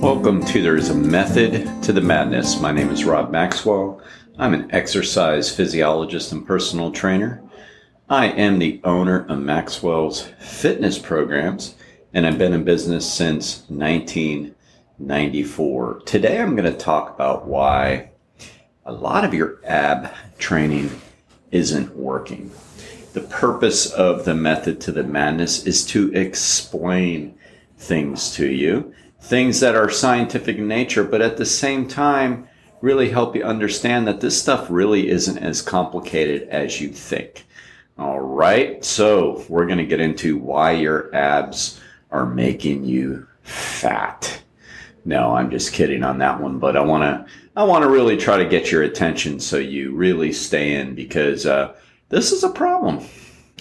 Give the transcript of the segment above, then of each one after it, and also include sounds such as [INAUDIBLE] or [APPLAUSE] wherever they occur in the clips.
Welcome to There's a Method to the Madness. My name is Rob Maxwell. I'm an exercise physiologist and personal trainer. I am the owner of Maxwell's fitness programs, and I've been in business since 1994. Today I'm going to talk about why a lot of your ab training isn't working. The purpose of the method to the madness is to explain things to you things that are scientific in nature, but at the same time, really help you understand that this stuff really isn't as complicated as you think. All right, so we're going to get into why your abs are making you fat. No, I'm just kidding on that one, but I want to I want to really try to get your attention so you really stay in because uh, this is a problem,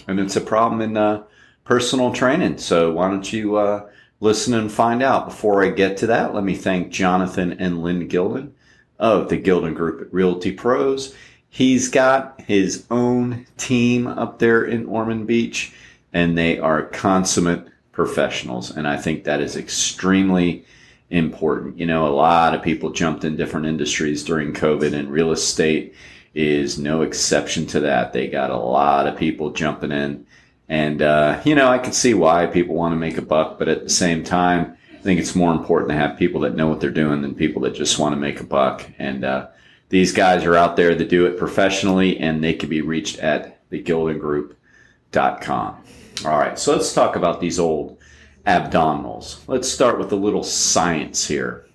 and it's a problem in uh, personal training. So why don't you uh, listen and find out. Before I get to that, let me thank Jonathan and Lynn Gilden of the Gilden Group at Realty Pros. He's got his own team up there in Ormond Beach, and they are consummate professionals. And I think that is extremely important. You know, a lot of people jumped in different industries during COVID, and real estate is no exception to that. They got a lot of people jumping in and, uh, you know, I can see why people want to make a buck, but at the same time, I think it's more important to have people that know what they're doing than people that just want to make a buck. And, uh, these guys are out there that do it professionally and they can be reached at thegildengroup.com. All right. So let's talk about these old abdominals. Let's start with a little science here.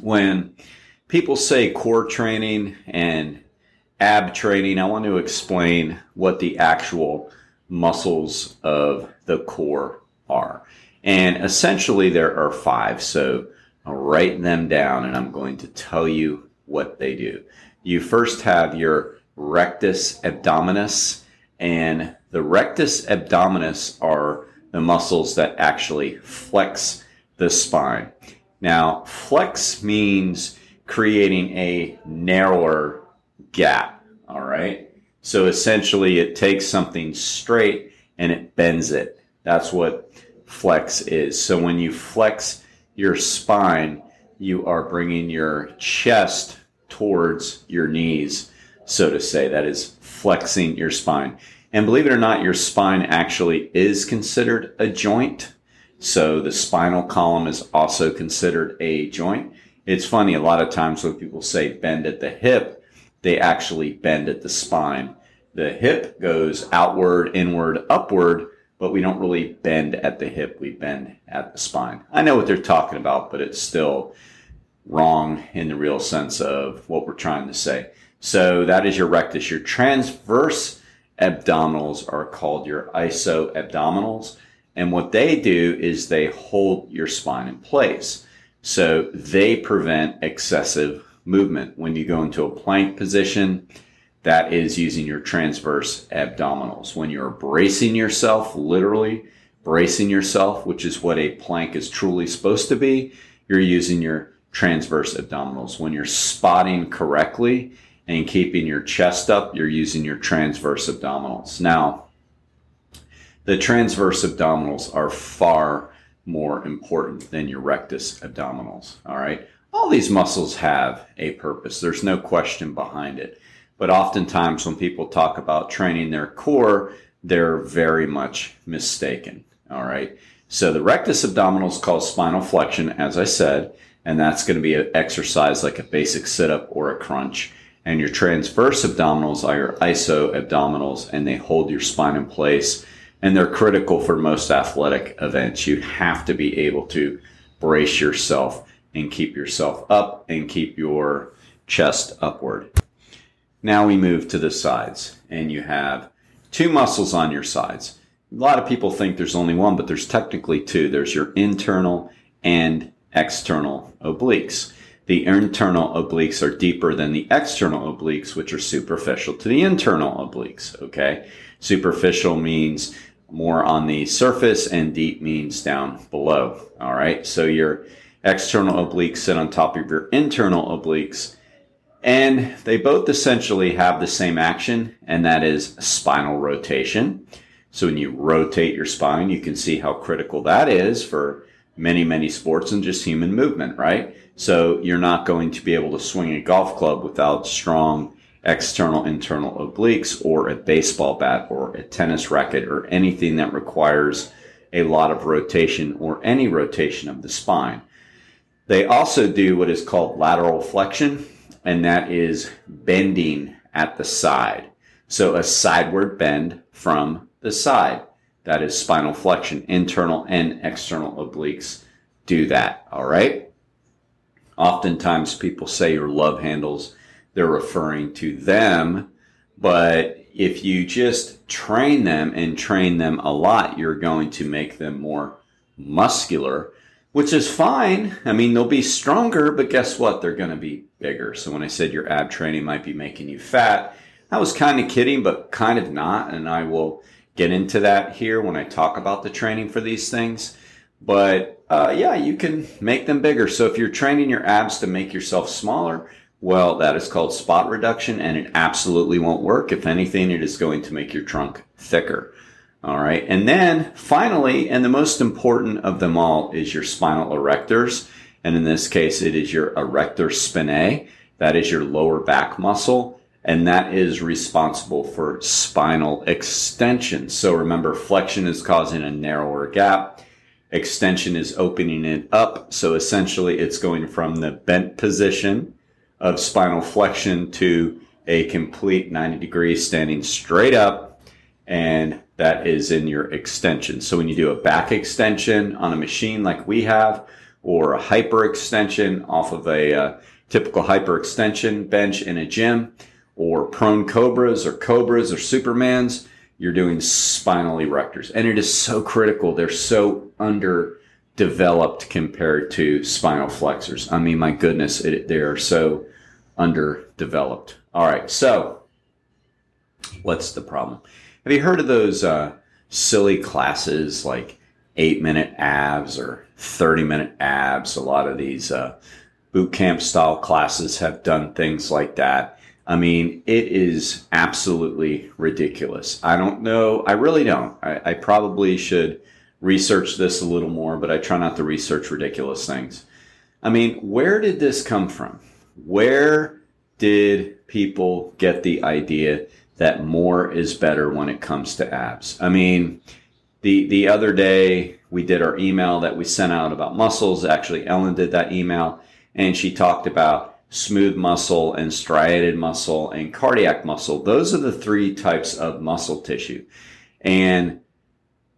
When people say core training and ab training, I want to explain what the actual muscles of the core are. And essentially, there are five. So I'll write them down and I'm going to tell you what they do. You first have your rectus abdominis, and the rectus abdominis are the muscles that actually flex the spine. Now, flex means creating a narrower gap, all right? So essentially, it takes something straight and it bends it. That's what flex is. So when you flex your spine, you are bringing your chest towards your knees, so to say. That is flexing your spine. And believe it or not, your spine actually is considered a joint. So the spinal column is also considered a joint. It's funny, a lot of times when people say bend at the hip, they actually bend at the spine. The hip goes outward, inward, upward, but we don't really bend at the hip. We bend at the spine. I know what they're talking about, but it's still wrong in the real sense of what we're trying to say. So that is your rectus. Your transverse abdominals are called your isoabdominals. And what they do is they hold your spine in place. So they prevent excessive movement. When you go into a plank position, that is using your transverse abdominals. When you're bracing yourself, literally bracing yourself, which is what a plank is truly supposed to be, you're using your transverse abdominals. When you're spotting correctly and keeping your chest up, you're using your transverse abdominals. Now, the transverse abdominals are far more important than your rectus abdominals. All right all these muscles have a purpose. There's no question behind it. But oftentimes when people talk about training their core, they're very much mistaken. All right. So the rectus abdominal is called spinal flexion, as I said, and that's going to be an exercise like a basic sit up or a crunch. And your transverse abdominals are your iso abdominals, and they hold your spine in place. And they're critical for most athletic events. You have to be able to brace yourself and keep yourself up and keep your chest upward. Now we move to the sides and you have two muscles on your sides. A lot of people think there's only one, but there's technically two. There's your internal and external obliques. The internal obliques are deeper than the external obliques, which are superficial to the internal obliques. Okay. Superficial means more on the surface and deep means down below. All right. So your external obliques sit on top of your internal obliques. And they both essentially have the same action, and that is spinal rotation. So when you rotate your spine, you can see how critical that is for many, many sports and just human movement, right? So you're not going to be able to swing a golf club without strong external internal obliques or a baseball bat or a tennis racket or anything that requires a lot of rotation or any rotation of the spine. They also do what is called lateral flexion, and that is bending at the side. So a sideward bend from the side. That is spinal flexion. Internal and external obliques do that. All right. Oftentimes people say your love handles, they're referring to them. But if you just train them and train them a lot, you're going to make them more muscular, which is fine. I mean, they'll be stronger, but guess what? They're going to be bigger. So when I said your ab training might be making you fat, I was kind of kidding, but kind of not. And I will get into that here when I talk about the training for these things. But uh, yeah, you can make them bigger. So if you're training your abs to make yourself smaller, well, that is called spot reduction and it absolutely won't work. If anything, it is going to make your trunk thicker. All right. And then finally, and the most important of them all is your spinal erectors. And in this case, it is your erector spinae. That is your lower back muscle and that is responsible for spinal extension. So remember, flexion is causing a narrower gap. Extension is opening it up. So essentially it's going from the bent position of spinal flexion to a complete 90 degrees standing straight up. And that is in your extension. So when you do a back extension on a machine like we have, or a hyper extension off of a uh, typical hyperextension bench in a gym, or prone cobras or cobras or supermans, you're doing spinal erectors. And it is so critical. They're so underdeveloped compared to spinal flexors. I mean, my goodness, it, they are so underdeveloped. All right, so what's the problem? Have you heard of those uh, silly classes like eight minute abs or 30 minute abs? A lot of these uh, boot camp style classes have done things like that. I mean, it is absolutely ridiculous. I don't know. I really don't. I, I, probably should research this a little more, but I try not to research ridiculous things. I mean, where did this come from? Where did people get the idea that more is better when it comes to abs? I mean, the the other day we did our email that we sent out about muscles. Actually, Ellen did that email, and she talked about smooth muscle and striated muscle and cardiac muscle. Those are the three types of muscle tissue. And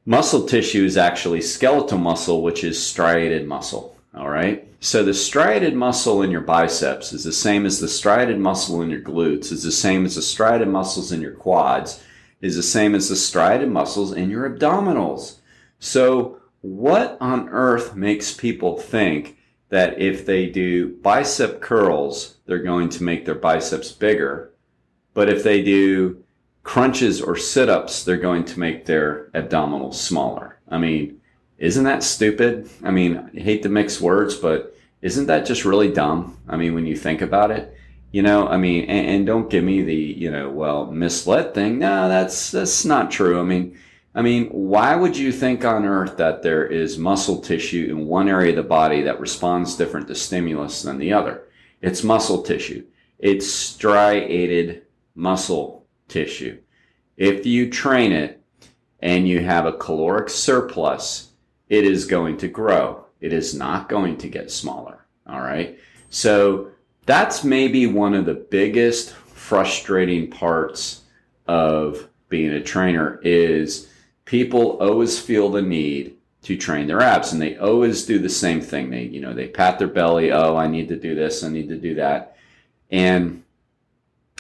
muscle tissue is actually skeletal muscle, which is striated muscle. All right. So the striated muscle in your biceps is the same as the striated muscle in your glutes, is the same as the striated muscles in your quads, is the same as the striated muscles in your abdominals. So what on earth makes people think that if they do bicep curls, they're going to make their biceps bigger. But if they do crunches or sit ups, they're going to make their abdominals smaller. I mean, isn't that stupid? I mean, I hate to mix words, but isn't that just really dumb? I mean, when you think about it, you know, I mean, and, and don't give me the, you know, well, misled thing. No, that's, that's not true. I mean, I mean, why would you think on earth that there is muscle tissue in one area of the body that responds different to stimulus than the other? It's muscle tissue. It's striated muscle tissue. If you train it and you have a caloric surplus, it is going to grow. It is not going to get smaller. All right. So that's maybe one of the biggest frustrating parts of being a trainer is people always feel the need to train their abs and they always do the same thing. They, you know, they pat their belly. Oh, I need to do this. I need to do that. And,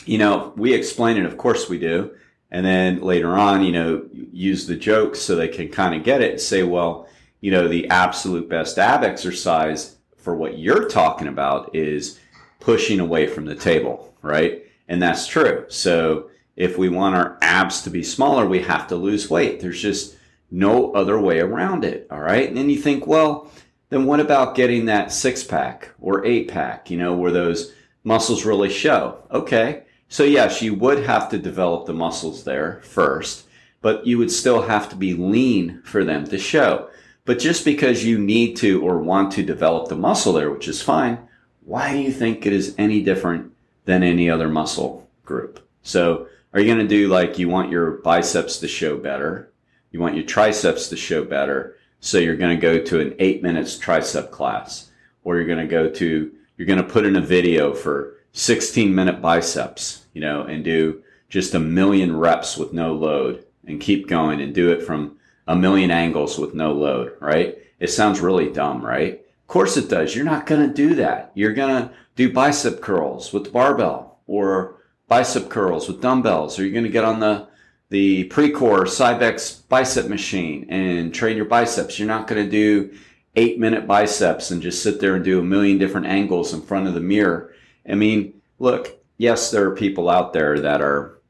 you know, we explain it. Of course we do. And then later on, you know, use the jokes so they can kind of get it and say, well, you know, the absolute best ab exercise for what you're talking about is pushing away from the table, right? And that's true. So, if we want our abs to be smaller, we have to lose weight. There's just no other way around it. All right. And then you think, well, then what about getting that six pack or eight pack, you know, where those muscles really show? Okay. So, yes, you would have to develop the muscles there first, but you would still have to be lean for them to show. But just because you need to or want to develop the muscle there, which is fine, why do you think it is any different than any other muscle group? So are you going to do like you want your biceps to show better? You want your triceps to show better. So you're going to go to an eight minutes tricep class or you're going to go to, you're going to put in a video for 16 minute biceps, you know, and do just a million reps with no load and keep going and do it from a million angles with no load, right? It sounds really dumb, right? Of course it does. You're not going to do that. You're going to do bicep curls with the barbell or bicep curls with dumbbells, or you're going to get on the the Precor Cybex bicep machine and train your biceps. You're not going to do eight minute biceps and just sit there and do a million different angles in front of the mirror. I mean, look, yes, there are people out there that are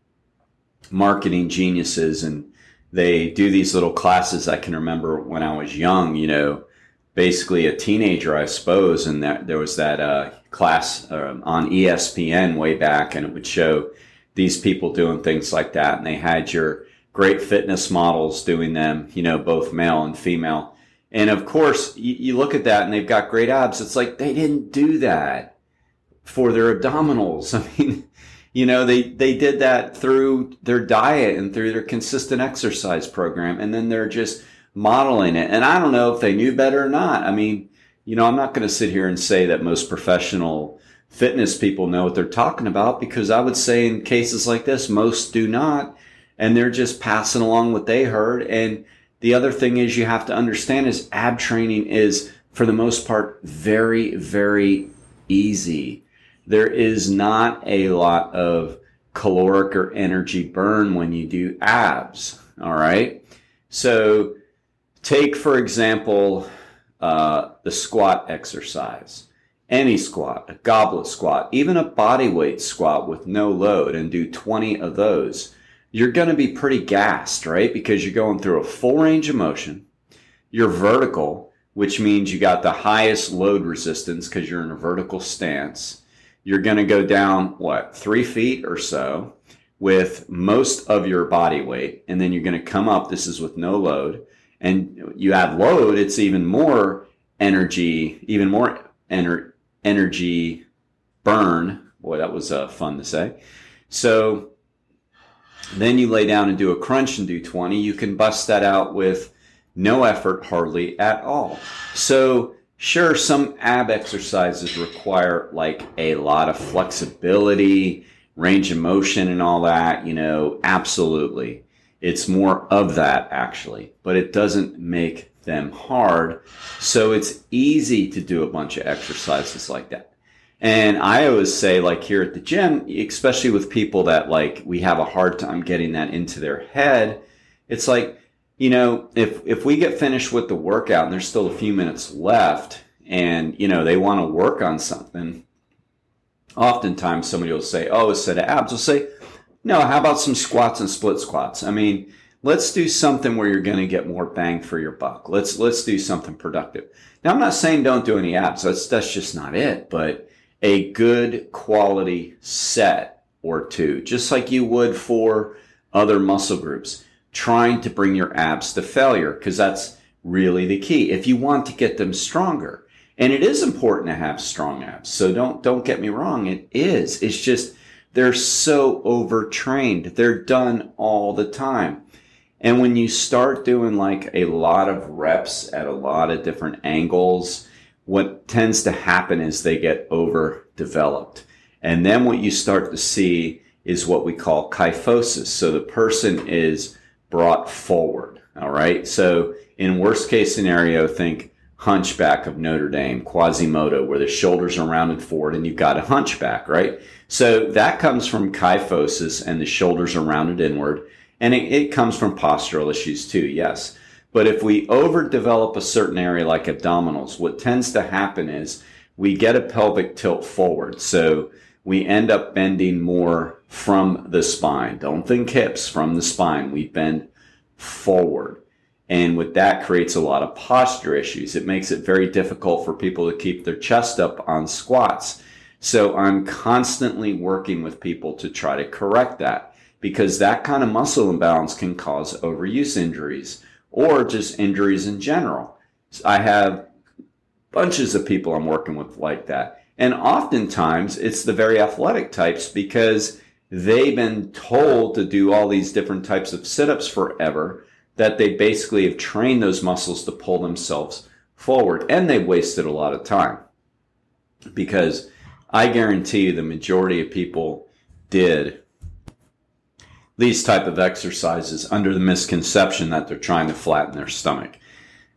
marketing geniuses and they do these little classes. I can remember when I was young, you know, basically a teenager, I suppose, and that there was that uh, class um, on ESPN way back, and it would show these people doing things like that, and they had your great fitness models doing them, you know, both male and female. And of course, you, you look at that and they've got great abs. It's like they didn't do that for their abdominals. [LAUGHS] I mean, you know, they, they did that through their diet and through their consistent exercise program. And then they're just modeling it. And I don't know if they knew better or not. I mean, you know, I'm not going to sit here and say that most professional fitness people know what they're talking about because I would say in cases like this, most do not. And they're just passing along what they heard. And the other thing is you have to understand is ab training is for the most part very, very easy there is not a lot of caloric or energy burn when you do abs. All right. So take, for example, uh, the squat exercise. Any squat, a goblet squat, even a body weight squat with no load, and do 20 of those. You're going to be pretty gassed, right? Because you're going through a full range of motion. You're vertical, which means you got the highest load resistance because you're in a vertical stance you're going to go down, what, three feet or so with most of your body weight. And then you're going to come up. This is with no load. And you add load, it's even more energy, even more ener- energy burn. Boy, that was uh, fun to say. So then you lay down and do a crunch and do 20. You can bust that out with no effort hardly at all. So Sure, some ab exercises require like a lot of flexibility, range of motion, and all that, you know, absolutely. It's more of that actually, but it doesn't make them hard. So it's easy to do a bunch of exercises like that. And I always say, like here at the gym, especially with people that like we have a hard time getting that into their head, it's like, you know, if if we get finished with the workout and there's still a few minutes left, and you know they want to work on something, oftentimes somebody will say, "Oh, a set of abs." Will say, "No, how about some squats and split squats?" I mean, let's do something where you're going to get more bang for your buck. Let's let's do something productive. Now, I'm not saying don't do any abs. That's that's just not it. But a good quality set or two, just like you would for other muscle groups trying to bring your abs to failure because that's really the key. If you want to get them stronger, and it is important to have strong abs. So don't don't get me wrong, it is. It's just they're so overtrained. They're done all the time. And when you start doing like a lot of reps at a lot of different angles, what tends to happen is they get overdeveloped. And then what you start to see is what we call kyphosis. So the person is brought forward. All right. So in worst case scenario, think hunchback of Notre Dame, Quasimodo, where the shoulders are rounded forward and you've got a hunchback, right? So that comes from kyphosis and the shoulders are rounded inward. And it, it comes from postural issues too, yes. But if we overdevelop a certain area like abdominals, what tends to happen is we get a pelvic tilt forward. So we end up bending more from the spine. Don't think hips from the spine. We bend forward. And with that creates a lot of posture issues. It makes it very difficult for people to keep their chest up on squats. So I'm constantly working with people to try to correct that because that kind of muscle imbalance can cause overuse injuries or just injuries in general. I have bunches of people I'm working with like that. And oftentimes it's the very athletic types because they've been told to do all these different types of sit ups forever that they basically have trained those muscles to pull themselves forward and they've wasted a lot of time because I guarantee you the majority of people did these type of exercises under the misconception that they're trying to flatten their stomach.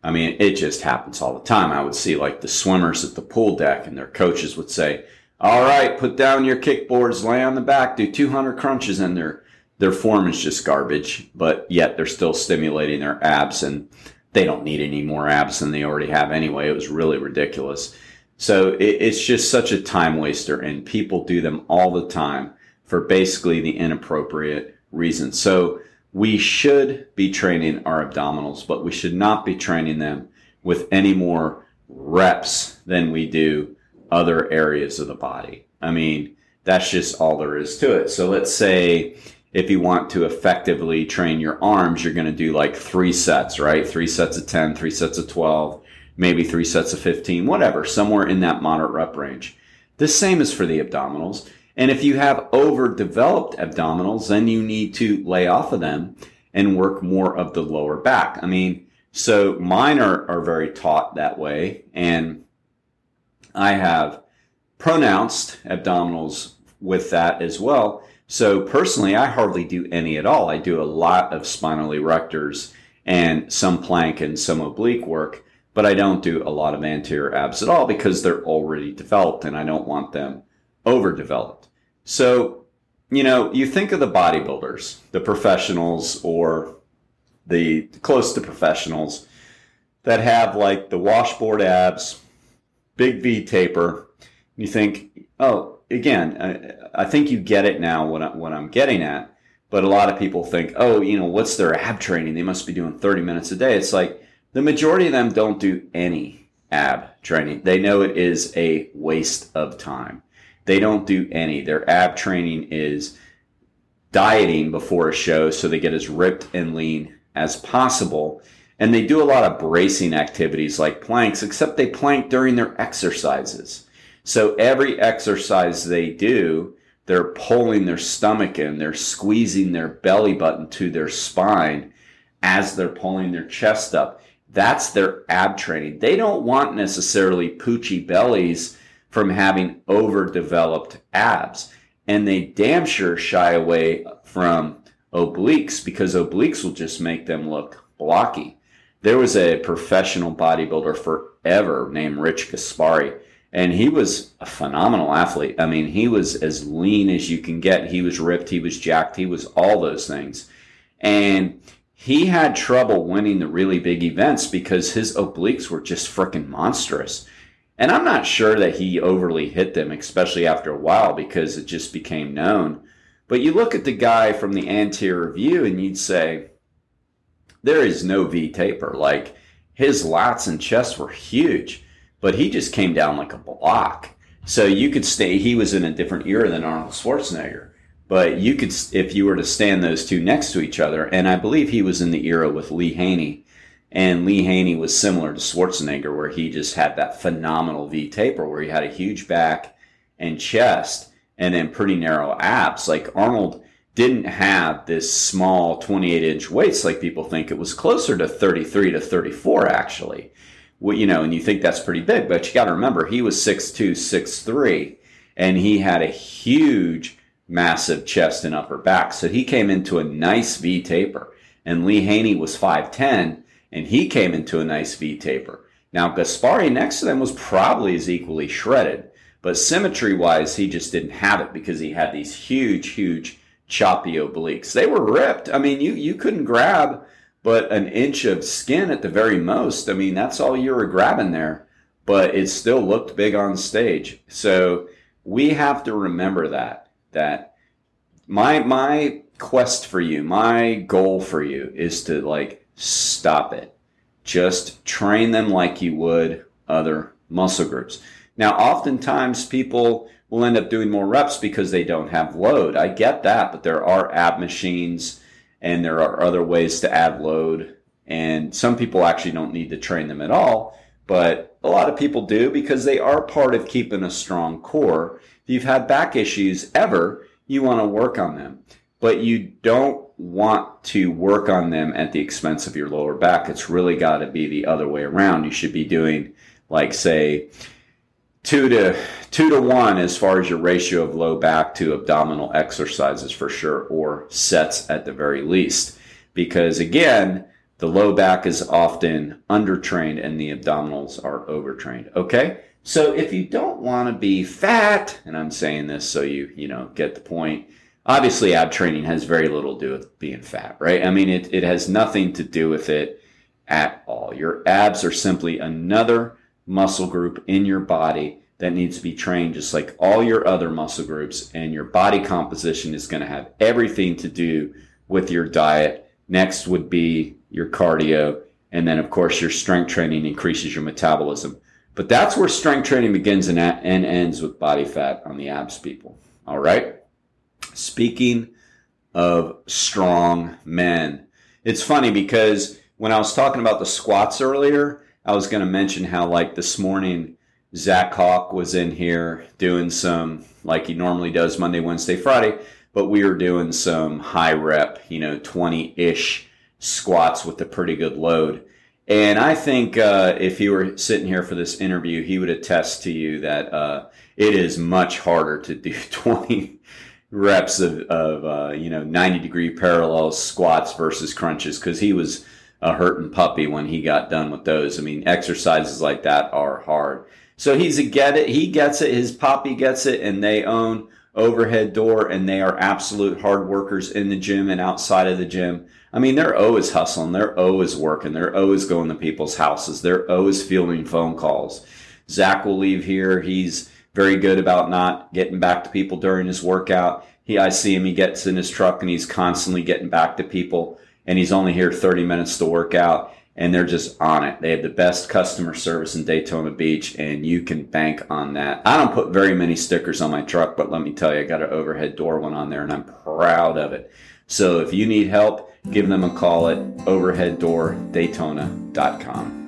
I mean, it just happens all the time. I would see like the swimmers at the pool deck and their coaches would say, all right, put down your kickboards, lay on the back, do 200 crunches and their, their form is just garbage, but yet they're still stimulating their abs and they don't need any more abs than they already have anyway. It was really ridiculous. So it, it's just such a time waster and people do them all the time for basically the inappropriate reasons. So we should be training our abdominals, but we should not be training them with any more reps than we do other areas of the body. I mean, that's just all there is to it. So let's say if you want to effectively train your arms, you're going to do like three sets, right? Three sets of 10, three sets of 12, maybe three sets of 15, whatever, somewhere in that moderate rep range. The same is for the abdominals. And if you have overdeveloped abdominals, then you need to lay off of them and work more of the lower back. I mean, so mine are, are very taught that way. And I have pronounced abdominals with that as well. So personally, I hardly do any at all. I do a lot of spinal erectors and some plank and some oblique work, but I don't do a lot of anterior abs at all because they're already developed and I don't want them overdeveloped. So, you know, you think of the bodybuilders, the professionals or the close to professionals that have like the washboard abs, big V taper. You think, oh, again, I, I think you get it now what, I, what I'm getting at. But a lot of people think, oh, you know, what's their ab training? They must be doing 30 minutes a day. It's like the majority of them don't do any ab training. They know it is a waste of time. They don't do any. Their ab training is dieting before a show so they get as ripped and lean as possible. And they do a lot of bracing activities like planks, except they plank during their exercises. So every exercise they do, they're pulling their stomach in, they're squeezing their belly button to their spine as they're pulling their chest up. That's their ab training. They don't want necessarily poochy bellies from having overdeveloped abs. And they damn sure shy away from obliques because obliques will just make them look blocky. There was a professional bodybuilder forever named Rich Gaspari and he was a phenomenal athlete. I mean, he was as lean as you can get. He was ripped, he was jacked, he was all those things. And he had trouble winning the really big events because his obliques were just freaking monstrous. And I'm not sure that he overly hit them, especially after a while, because it just became known. But you look at the guy from the anterior view and you'd say, there is no V taper. Like his lats and chest were huge but he just came down like a block. So you could stay, he was in a different era than Arnold Schwarzenegger. But you could, if you were to stand those two next to each other, and I believe he was in the era with Lee Haney, and Lee Haney was similar to Schwarzenegger, where he just had that phenomenal V taper, where he had a huge back and chest, and then pretty narrow abs. Like Arnold didn't have this small 28 inch waist like people think. It was closer to 33 to 34, actually well, you know, and you think that's pretty big, but you got to remember he was 6'2", 6'3", and he had a huge, massive chest and upper back. So he came into a nice V taper. And Lee Haney was 5'10", and he came into a nice V taper. Now, Gaspari next to them was probably as equally shredded, but symmetry wise, he just didn't have it because he had these huge, huge choppy obliques. They were ripped. I mean, you, you couldn't grab but an inch of skin at the very most. I mean, that's all you were grabbing there, but it still looked big on stage. So we have to remember that, that my, my quest for you, my goal for you is to like stop it. Just train them like you would other muscle groups. Now, oftentimes people will end up doing more reps because they don't have load. I get that, but there are ab machines and there are other ways to add load And some people actually don't need to train them at all, but a lot of people do because they are part of keeping a strong core. If you've had back issues ever, you want to work on them, but you don't want to work on them at the expense of your lower back. It's really got to be the other way around. You should be doing like say two to two to one as far as your ratio of low back to abdominal exercises for sure, or sets at the very least. Because again, the low back is often undertrained and the abdominals are overtrained. Okay. So if you don't want to be fat, and I'm saying this so you, you know, get the point. Obviously, ab training has very little to do with being fat, right? I mean, it, it has nothing to do with it at all. Your abs are simply another muscle group in your body that needs to be trained just like all your other muscle groups and your body composition is going to have everything to do with your diet. Next would be your cardio and then of course your strength training increases your metabolism. But that's where strength training begins and, and ends with body fat on the abs people all right? Speaking of strong men it's funny because when i was talking about the squats earlier I was going to mention how, like, this morning, Zach Hawk was in here doing some, like he normally does Monday, Wednesday, Friday, but we were doing some high rep, you know, 20 ish squats with a pretty good load. And I think uh, if he were sitting here for this interview, he would attest to you that uh, it is much harder to do [LAUGHS] 20 reps of, of uh, you know, 90 degree parallel squats versus crunches because he was a hurting puppy when he got done with those. I mean, exercises like that are hard. So he's a get it. He gets it. His poppy gets it, and they own overhead door, and they are absolute hard workers in the gym and outside of the gym. I mean, they're always hustling. They're always working. They're always going to people's houses. They're always fielding phone calls. Zach will leave here. He's very good about not getting back to people during his workout. He, I see him. He gets in his truck and he's constantly getting back to people and he's only here 30 minutes to work out and they're just on it. They have the best customer service in Daytona Beach, and you can bank on that. I don't put very many stickers on my truck, but let me tell you, I got an overhead door one on there, and I'm proud of it. So if you need help, give them a call at overheaddoordaytona.com.